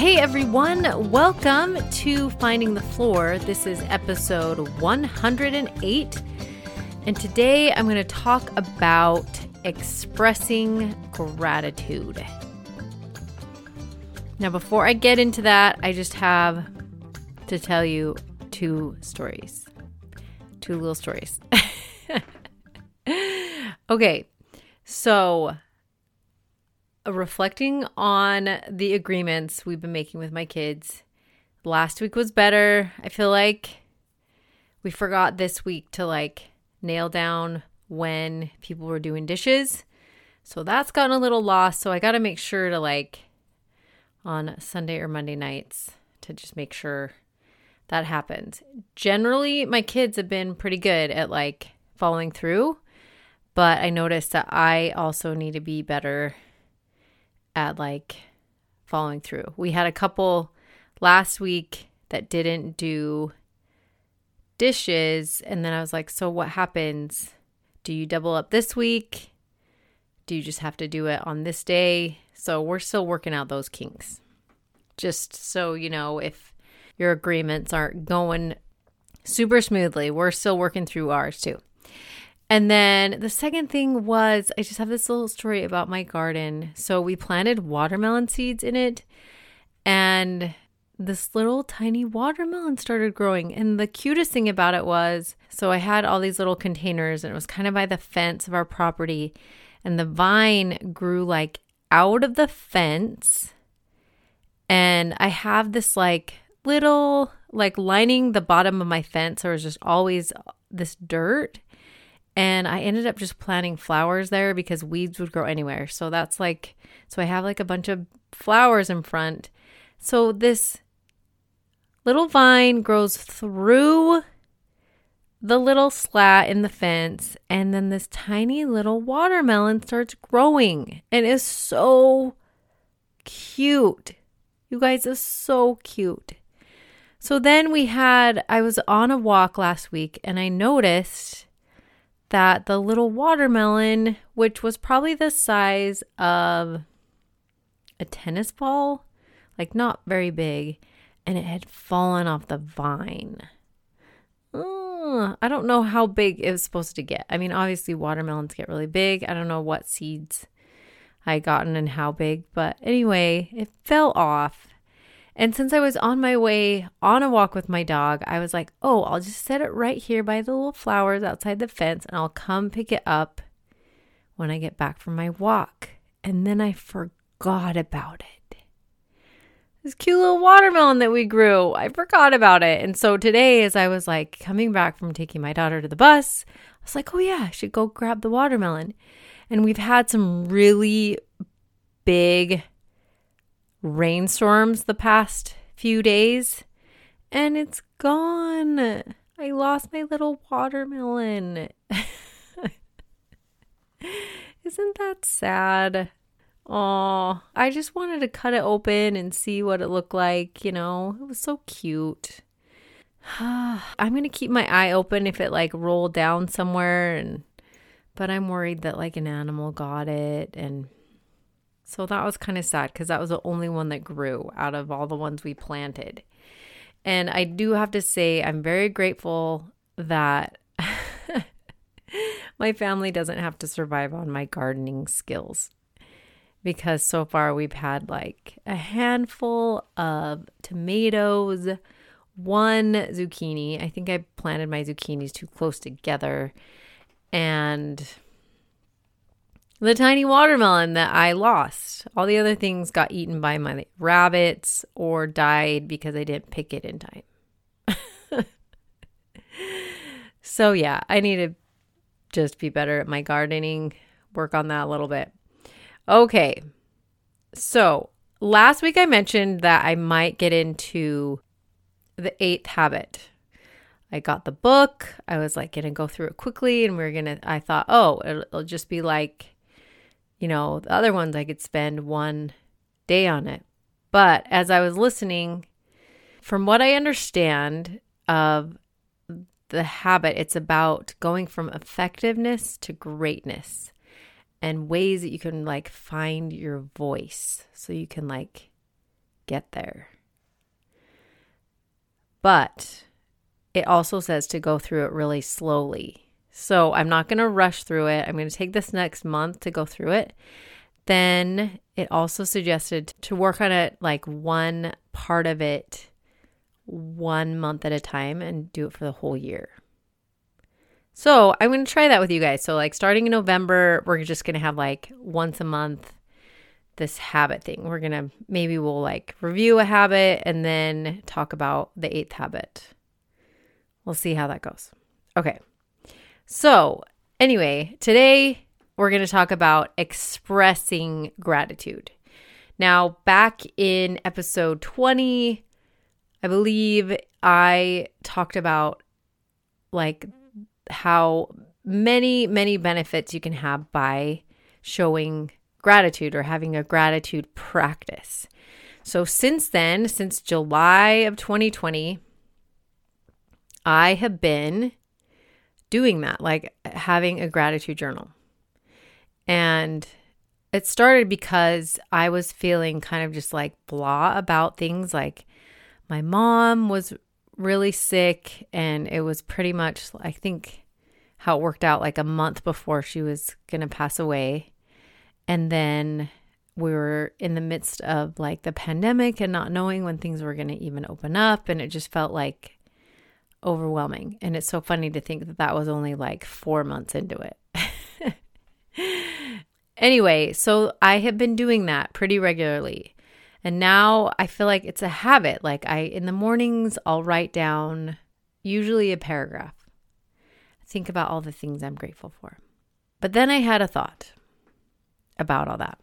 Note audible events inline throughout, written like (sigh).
Hey everyone, welcome to Finding the Floor. This is episode 108, and today I'm going to talk about expressing gratitude. Now, before I get into that, I just have to tell you two stories. Two little stories. (laughs) okay, so reflecting on the agreements we've been making with my kids. Last week was better. I feel like we forgot this week to like nail down when people were doing dishes. So that's gotten a little lost. So I got to make sure to like on Sunday or Monday nights to just make sure that happens. Generally, my kids have been pretty good at like following through, but I noticed that I also need to be better at like following through. We had a couple last week that didn't do dishes, and then I was like, so what happens? Do you double up this week? Do you just have to do it on this day? So we're still working out those kinks. Just so you know, if your agreements aren't going super smoothly, we're still working through ours too. And then the second thing was I just have this little story about my garden. So we planted watermelon seeds in it, and this little tiny watermelon started growing. And the cutest thing about it was so I had all these little containers, and it was kind of by the fence of our property, and the vine grew like out of the fence and I have this like little like lining the bottom of my fence there was just always this dirt and I ended up just planting flowers there because weeds would grow anywhere. So that's like so I have like a bunch of flowers in front. So this little vine grows through the little slat in the fence, and then this tiny little watermelon starts growing and is so cute. You guys are so cute. So then we had, I was on a walk last week and I noticed that the little watermelon, which was probably the size of a tennis ball, like not very big, and it had fallen off the vine. I don't know how big it was supposed to get. I mean, obviously, watermelons get really big. I don't know what seeds I gotten and how big, but anyway, it fell off. And since I was on my way on a walk with my dog, I was like, oh, I'll just set it right here by the little flowers outside the fence and I'll come pick it up when I get back from my walk. And then I forgot about it this cute little watermelon that we grew. I forgot about it. And so today, as I was like coming back from taking my daughter to the bus, I was like, oh yeah, I should go grab the watermelon. And we've had some really big rainstorms the past few days, and it's gone. I lost my little watermelon. (laughs) Isn't that sad? Oh, I just wanted to cut it open and see what it looked like, you know. It was so cute. (sighs) I'm going to keep my eye open if it like rolled down somewhere and but I'm worried that like an animal got it and so that was kind of sad cuz that was the only one that grew out of all the ones we planted. And I do have to say I'm very grateful that (laughs) my family doesn't have to survive on my gardening skills because so far we've had like a handful of tomatoes, one zucchini. I think I planted my zucchinis too close together, and the tiny watermelon that I lost. All the other things got eaten by my rabbits or died because I didn't pick it in time. (laughs) so, yeah, I need to just be better at my gardening, work on that a little bit. Okay. So last week I mentioned that I might get into the eighth habit. I got the book. I was like going to go through it quickly and we are going to, I thought, oh, it'll, it'll just be like, you know, the other ones I could spend one day on it. But as I was listening, from what I understand of the habit, it's about going from effectiveness to greatness and ways that you can like find your voice so you can like get there. But it also says to go through it really slowly. So I'm not going to rush through it. I'm going to take this next month to go through it. Then it also suggested to work on it like one part of it one month at a time and do it for the whole year. So I'm going to try that with you guys. So, like, starting in November, we're just going to have like once a month this habit thing. We're going to maybe we'll like review a habit and then talk about the eighth habit. We'll see how that goes. Okay. So, anyway, today we're going to talk about expressing gratitude. Now, back in episode 20, I believe I talked about like how many, many benefits you can have by showing gratitude or having a gratitude practice. So, since then, since July of 2020, I have been doing that, like having a gratitude journal. And it started because I was feeling kind of just like blah about things. Like my mom was really sick, and it was pretty much, I think, how it worked out like a month before she was going to pass away. And then we were in the midst of like the pandemic and not knowing when things were going to even open up. And it just felt like overwhelming. And it's so funny to think that that was only like four months into it. (laughs) anyway, so I have been doing that pretty regularly. And now I feel like it's a habit. Like I in the mornings I'll write down usually a paragraph. Think about all the things I'm grateful for. But then I had a thought about all that.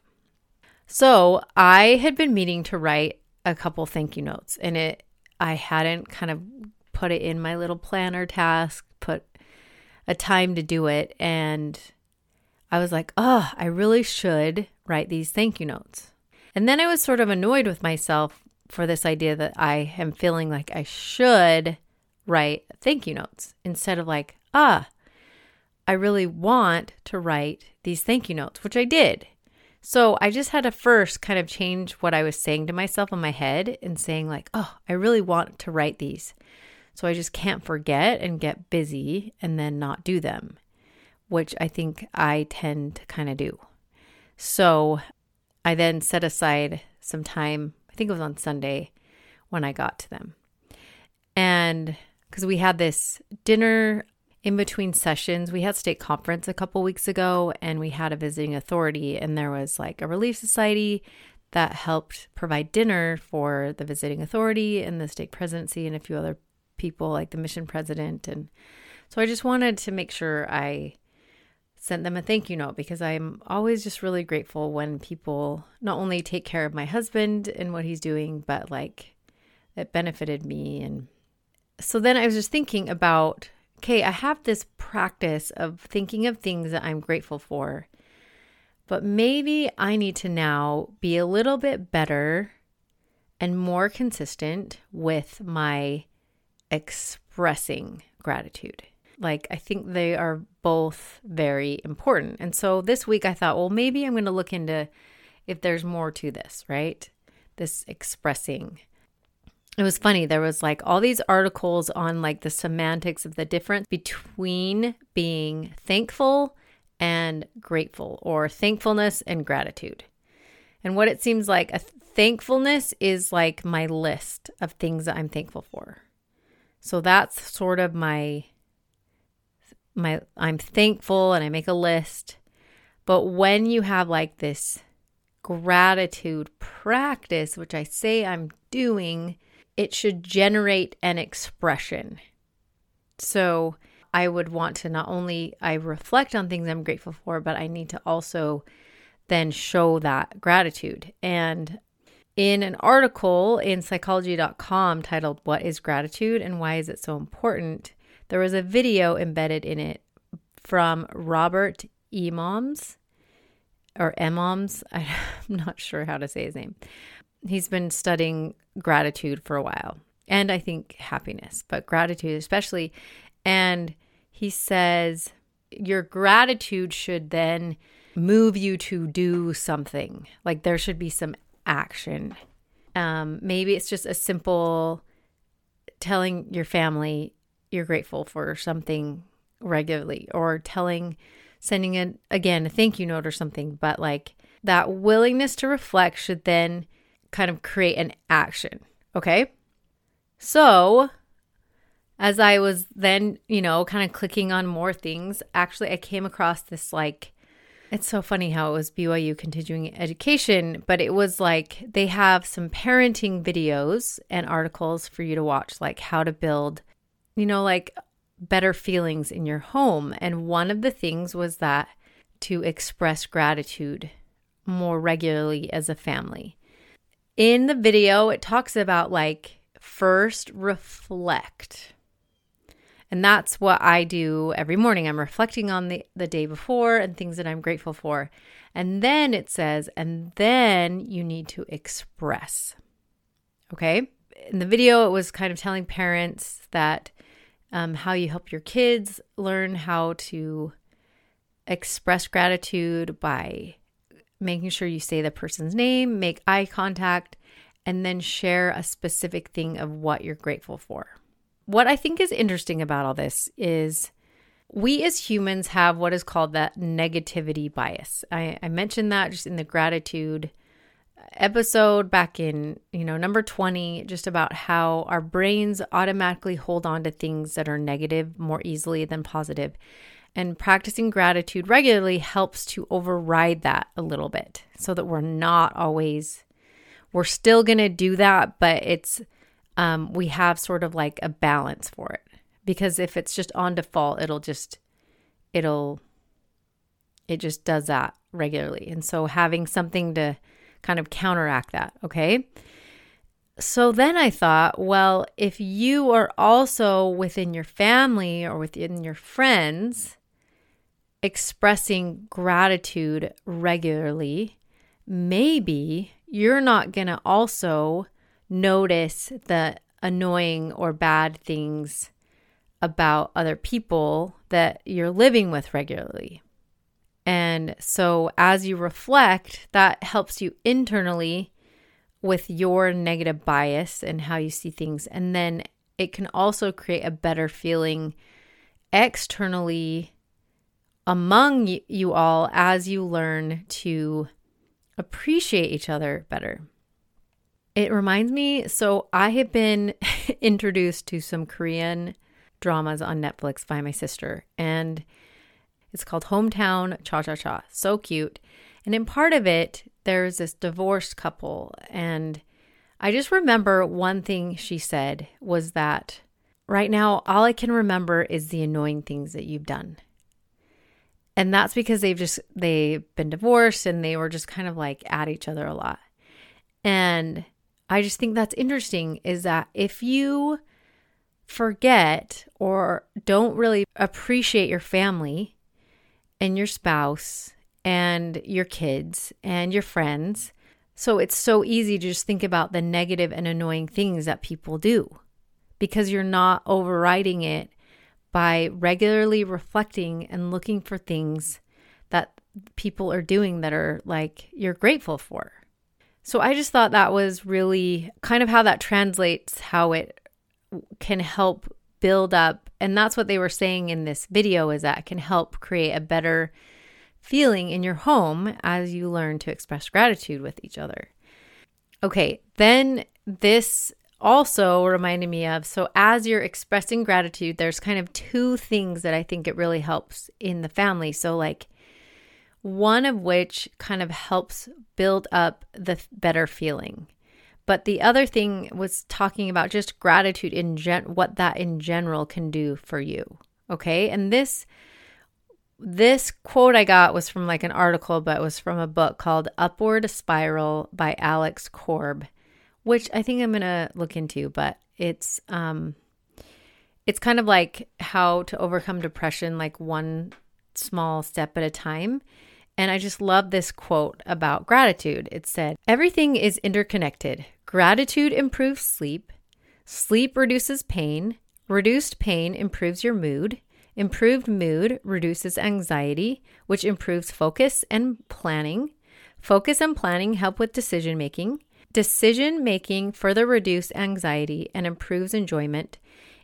So, I had been meaning to write a couple thank you notes and it I hadn't kind of put it in my little planner task, put a time to do it and I was like, "Oh, I really should write these thank you notes." And then I was sort of annoyed with myself for this idea that I am feeling like I should write thank you notes instead of like, ah, I really want to write these thank you notes, which I did. So I just had to first kind of change what I was saying to myself in my head and saying, like, oh, I really want to write these. So I just can't forget and get busy and then not do them, which I think I tend to kind of do. So I then set aside some time, I think it was on Sunday when I got to them. And because we had this dinner in between sessions, we had stake conference a couple weeks ago and we had a visiting authority, and there was like a relief society that helped provide dinner for the visiting authority and the stake presidency and a few other people like the mission president and so I just wanted to make sure I sent them a thank you note because I'm always just really grateful when people not only take care of my husband and what he's doing, but like it benefited me. And so then I was just thinking about okay, I have this practice of thinking of things that I'm grateful for, but maybe I need to now be a little bit better and more consistent with my expressing gratitude. Like, I think they are both very important. And so this week I thought, well, maybe I'm going to look into if there's more to this, right? This expressing. It was funny. There was like all these articles on like the semantics of the difference between being thankful and grateful or thankfulness and gratitude. And what it seems like a thankfulness is like my list of things that I'm thankful for. So that's sort of my my I'm thankful and I make a list. But when you have like this gratitude practice, which I say I'm doing, it should generate an expression. So I would want to not only I reflect on things I'm grateful for, but I need to also then show that gratitude. And in an article in psychology.com titled What is Gratitude and Why is it so important? There was a video embedded in it from Robert Emmons or Emmons. (laughs) I'm not sure how to say his name. He's been studying gratitude for a while and I think happiness, but gratitude especially. And he says your gratitude should then move you to do something. Like there should be some action. Um, maybe it's just a simple telling your family you're grateful for something regularly or telling sending a again a thank you note or something but like that willingness to reflect should then kind of create an action okay so as i was then you know kind of clicking on more things actually i came across this like it's so funny how it was BYU continuing education, but it was like they have some parenting videos and articles for you to watch, like how to build, you know, like better feelings in your home. And one of the things was that to express gratitude more regularly as a family. In the video, it talks about like first reflect and that's what I do every morning. I'm reflecting on the, the day before and things that I'm grateful for. And then it says, and then you need to express. Okay. In the video, it was kind of telling parents that um, how you help your kids learn how to express gratitude by making sure you say the person's name, make eye contact, and then share a specific thing of what you're grateful for what I think is interesting about all this is we as humans have what is called that negativity bias. I, I mentioned that just in the gratitude episode back in, you know, number 20, just about how our brains automatically hold on to things that are negative more easily than positive. And practicing gratitude regularly helps to override that a little bit so that we're not always, we're still going to do that, but it's um, we have sort of like a balance for it. Because if it's just on default, it'll just, it'll, it just does that regularly. And so having something to kind of counteract that, okay? So then I thought, well, if you are also within your family or within your friends expressing gratitude regularly, maybe you're not going to also notice the annoying or bad things about other people that you're living with regularly. And so as you reflect, that helps you internally with your negative bias and how you see things. And then it can also create a better feeling externally among you all as you learn to appreciate each other better. It reminds me so I have been (laughs) introduced to some Korean dramas on Netflix by my sister, and it's called Hometown Cha Cha Cha. So cute. And in part of it, there's this divorced couple. And I just remember one thing she said was that right now, all I can remember is the annoying things that you've done. And that's because they've just, they've been divorced and they were just kind of like at each other a lot. And I just think that's interesting is that if you forget or don't really appreciate your family and your spouse and your kids and your friends, so it's so easy to just think about the negative and annoying things that people do because you're not overriding it by regularly reflecting and looking for things that people are doing that are like you're grateful for. So I just thought that was really kind of how that translates how it can help build up and that's what they were saying in this video is that can help create a better feeling in your home as you learn to express gratitude with each other. Okay, then this also reminded me of so as you're expressing gratitude there's kind of two things that I think it really helps in the family. So like one of which kind of helps build up the better feeling. But the other thing was talking about just gratitude in gen what that in general can do for you. Okay? And this this quote I got was from like an article, but it was from a book called Upward Spiral by Alex Korb, which I think I'm gonna look into, but it's um it's kind of like how to overcome depression like one small step at a time. And I just love this quote about gratitude. It said, Everything is interconnected. Gratitude improves sleep, sleep reduces pain, reduced pain improves your mood, improved mood reduces anxiety, which improves focus and planning. Focus and planning help with decision making. Decision making further reduces anxiety and improves enjoyment.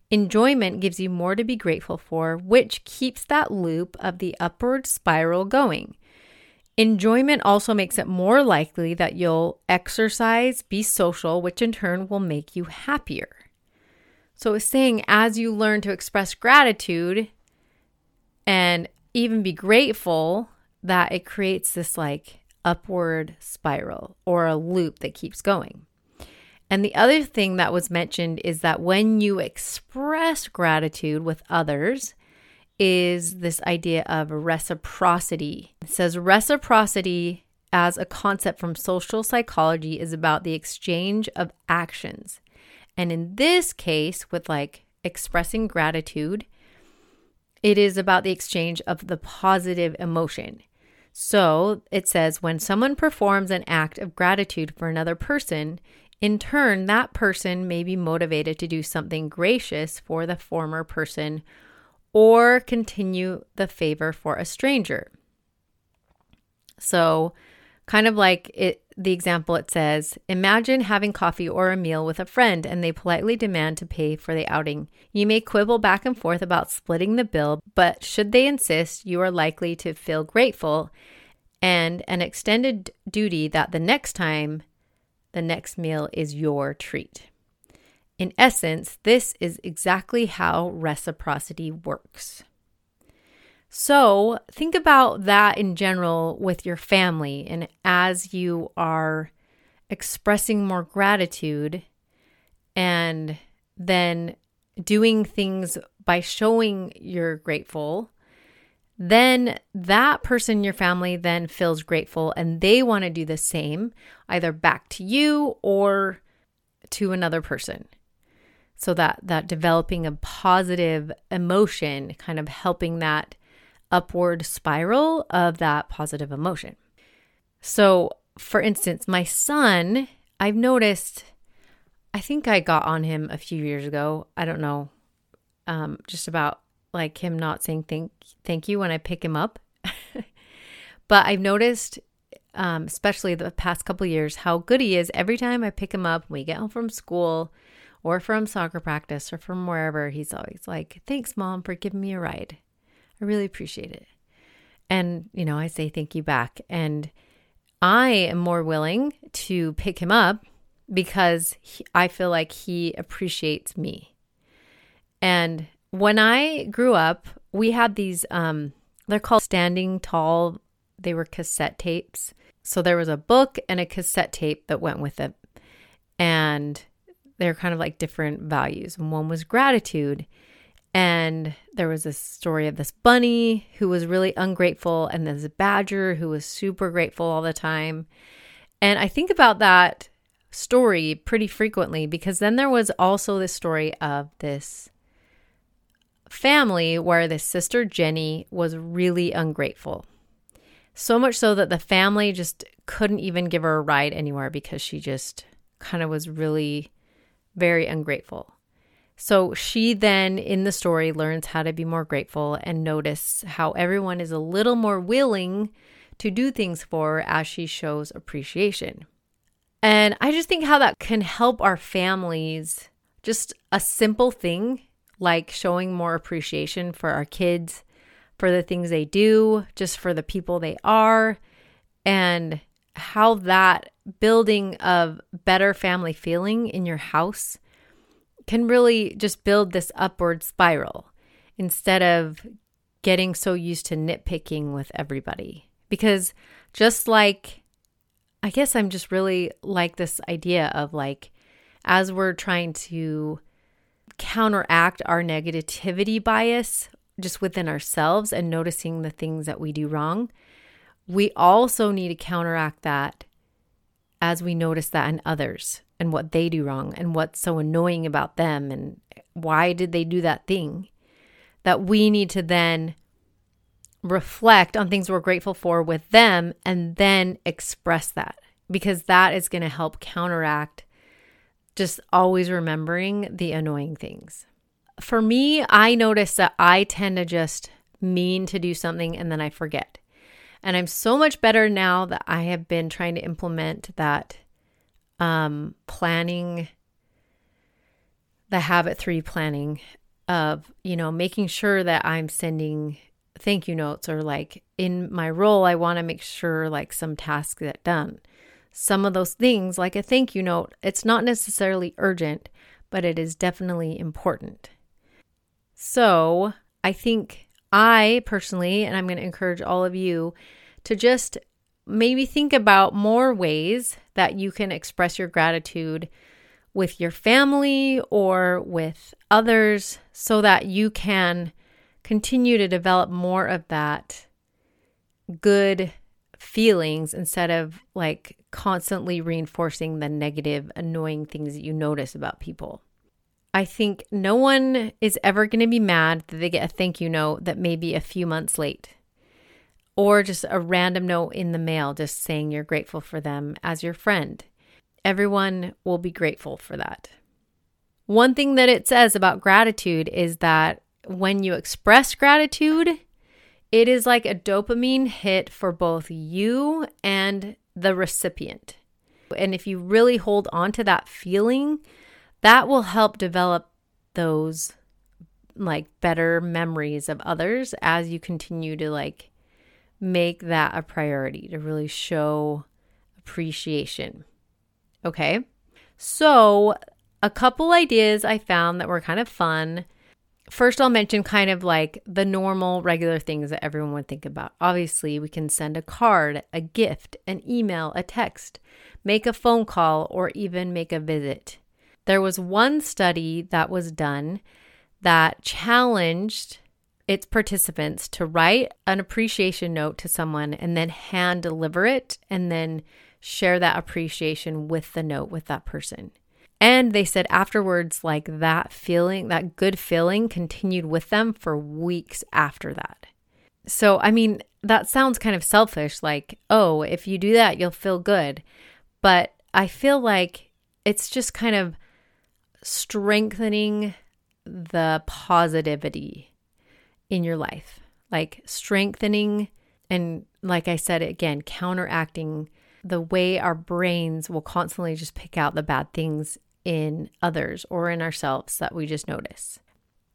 Enjoyment gives you more to be grateful for, which keeps that loop of the upward spiral going. Enjoyment also makes it more likely that you'll exercise, be social, which in turn will make you happier. So it's saying as you learn to express gratitude and even be grateful, that it creates this like upward spiral or a loop that keeps going. And the other thing that was mentioned is that when you express gratitude with others, is this idea of reciprocity. It says reciprocity as a concept from social psychology is about the exchange of actions. And in this case, with like expressing gratitude, it is about the exchange of the positive emotion. So it says when someone performs an act of gratitude for another person, in turn, that person may be motivated to do something gracious for the former person or continue the favor for a stranger. So, kind of like it the example it says, imagine having coffee or a meal with a friend and they politely demand to pay for the outing. You may quibble back and forth about splitting the bill, but should they insist, you are likely to feel grateful and an extended duty that the next time the next meal is your treat. In essence, this is exactly how reciprocity works. So, think about that in general with your family, and as you are expressing more gratitude and then doing things by showing you're grateful, then that person in your family then feels grateful and they want to do the same, either back to you or to another person. So that that developing a positive emotion, kind of helping that upward spiral of that positive emotion. So, for instance, my son, I've noticed I think I got on him a few years ago. I don't know. Um, just about like him not saying thank thank you when I pick him up. (laughs) but I've noticed, um, especially the past couple years, how good he is every time I pick him up when we get home from school or from soccer practice or from wherever. He's always like, "Thanks, mom, for giving me a ride. I really appreciate it." And you know, I say thank you back, and I am more willing to pick him up because he, I feel like he appreciates me. And when I grew up, we had these um they're called standing tall. They were cassette tapes. So there was a book and a cassette tape that went with it. And they're kind of like different values. And one was gratitude. And there was this story of this bunny who was really ungrateful, and this badger who was super grateful all the time. And I think about that story pretty frequently because then there was also the story of this family where this sister Jenny was really ungrateful. So much so that the family just couldn't even give her a ride anywhere because she just kind of was really very ungrateful. So she then in the story learns how to be more grateful and notice how everyone is a little more willing to do things for her as she shows appreciation. And I just think how that can help our families. Just a simple thing like showing more appreciation for our kids, for the things they do, just for the people they are, and how that building of better family feeling in your house can really just build this upward spiral instead of getting so used to nitpicking with everybody. Because just like, I guess I'm just really like this idea of like, as we're trying to counteract our negativity bias just within ourselves and noticing the things that we do wrong, we also need to counteract that as we notice that in others and what they do wrong and what's so annoying about them and why did they do that thing. That we need to then reflect on things we're grateful for with them and then express that because that is going to help counteract just always remembering the annoying things. For me, I notice that I tend to just mean to do something and then I forget. And I'm so much better now that I have been trying to implement that um, planning, the habit three planning of, you know, making sure that I'm sending thank you notes or like in my role, I want to make sure like some tasks get done. Some of those things, like a thank you note, it's not necessarily urgent, but it is definitely important. So I think I personally, and I'm going to encourage all of you to just maybe think about more ways that you can express your gratitude with your family or with others so that you can continue to develop more of that good feelings instead of like constantly reinforcing the negative, annoying things that you notice about people. I think no one is ever going to be mad that they get a thank you note that may be a few months late or just a random note in the mail just saying you're grateful for them as your friend. Everyone will be grateful for that. One thing that it says about gratitude is that when you express gratitude, it is like a dopamine hit for both you and the recipient. And if you really hold on to that feeling, that will help develop those like better memories of others as you continue to like make that a priority to really show appreciation. Okay. So, a couple ideas I found that were kind of fun First, I'll mention kind of like the normal, regular things that everyone would think about. Obviously, we can send a card, a gift, an email, a text, make a phone call, or even make a visit. There was one study that was done that challenged its participants to write an appreciation note to someone and then hand deliver it and then share that appreciation with the note with that person. And they said afterwards, like that feeling, that good feeling continued with them for weeks after that. So, I mean, that sounds kind of selfish, like, oh, if you do that, you'll feel good. But I feel like it's just kind of strengthening the positivity in your life, like strengthening and, like I said again, counteracting the way our brains will constantly just pick out the bad things in others or in ourselves that we just notice.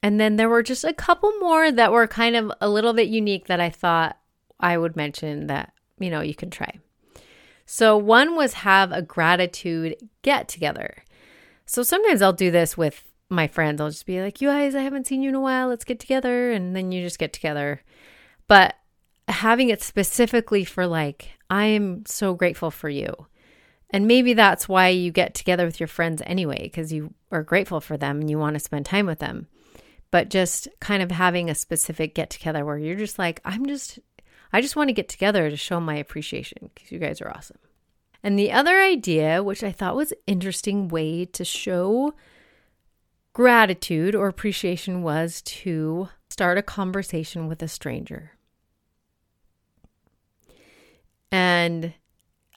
And then there were just a couple more that were kind of a little bit unique that I thought I would mention that, you know, you can try. So one was have a gratitude get together. So sometimes I'll do this with my friends. I'll just be like, you guys, I haven't seen you in a while. Let's get together. And then you just get together. But having it specifically for like, I am so grateful for you. And maybe that's why you get together with your friends anyway, because you are grateful for them and you want to spend time with them. But just kind of having a specific get together where you're just like, I'm just, I just want to get together to show my appreciation because you guys are awesome. And the other idea, which I thought was interesting way to show gratitude or appreciation was to start a conversation with a stranger. And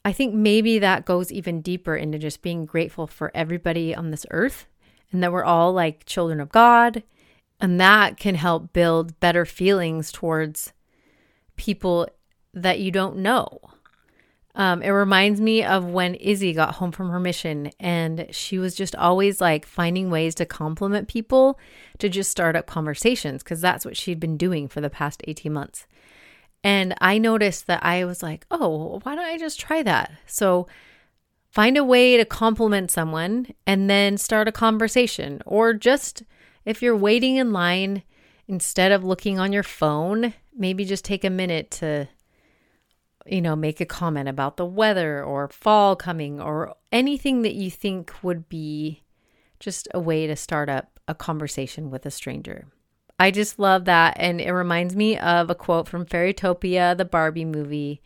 I think maybe that goes even deeper into just being grateful for everybody on this earth and that we're all like children of God. And that can help build better feelings towards people that you don't know. Um, it reminds me of when Izzy got home from her mission and she was just always like finding ways to compliment people to just start up conversations because that's what she'd been doing for the past 18 months. And I noticed that I was like, oh, why don't I just try that? So find a way to compliment someone and then start a conversation. Or just if you're waiting in line, instead of looking on your phone, maybe just take a minute to, you know, make a comment about the weather or fall coming or anything that you think would be just a way to start up a conversation with a stranger. I just love that. And it reminds me of a quote from Fairytopia, the Barbie movie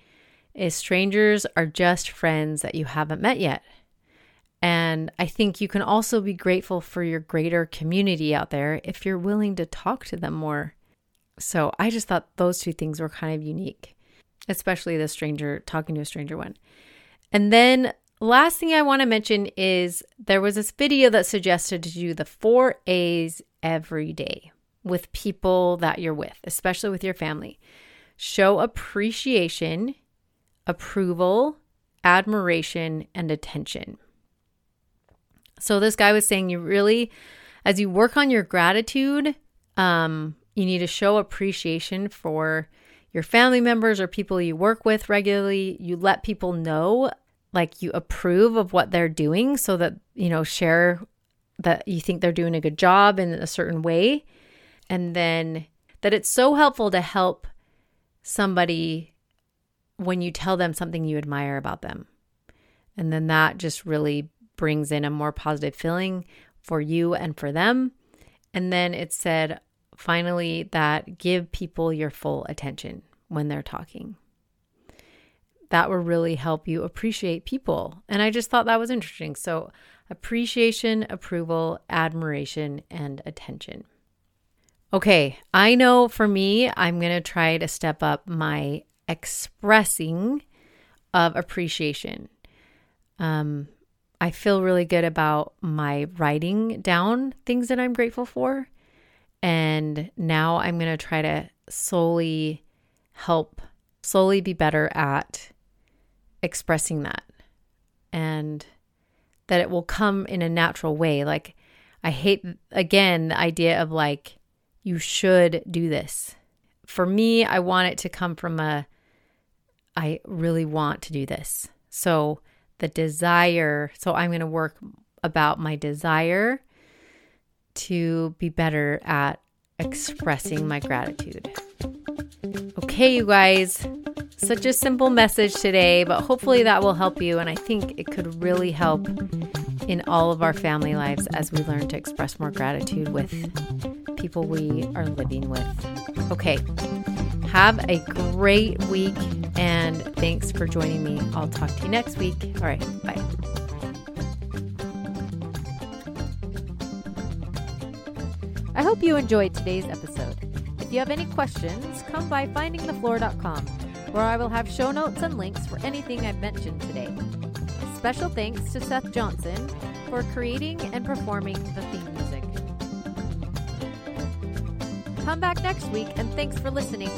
is strangers are just friends that you haven't met yet. And I think you can also be grateful for your greater community out there if you're willing to talk to them more. So I just thought those two things were kind of unique, especially the stranger talking to a stranger one. And then last thing I want to mention is there was this video that suggested to do the four A's every day with people that you're with, especially with your family. Show appreciation, approval, admiration, and attention. So this guy was saying you really, as you work on your gratitude, um, you need to show appreciation for your family members or people you work with regularly. You let people know like you approve of what they're doing so that, you know, share that you think they're doing a good job in a certain way. And then that it's so helpful to help somebody when you tell them something you admire about them. And then that just really brings in a more positive feeling for you and for them. And then it said finally that give people your full attention when they're talking. That will really help you appreciate people. And I just thought that was interesting. So, appreciation, approval, admiration, and attention. Okay, I know for me, I'm going to try to step up my expressing of appreciation. Um, I feel really good about my writing down things that I'm grateful for. And now I'm going to try to slowly help, slowly be better at expressing that. And that it will come in a natural way. Like, I hate, again, the idea of like, you should do this. For me, I want it to come from a, I really want to do this. So, the desire. So I'm going to work about my desire to be better at expressing my gratitude. Okay, you guys, such a simple message today, but hopefully that will help you. And I think it could really help in all of our family lives as we learn to express more gratitude with people we are living with. Okay, have a great week and thanks for joining me. I'll talk to you next week. All right, bye. Hope you enjoyed today's episode. If you have any questions, come by findingthefloor.com, where I will have show notes and links for anything I've mentioned today. Special thanks to Seth Johnson for creating and performing the theme music. Come back next week, and thanks for listening.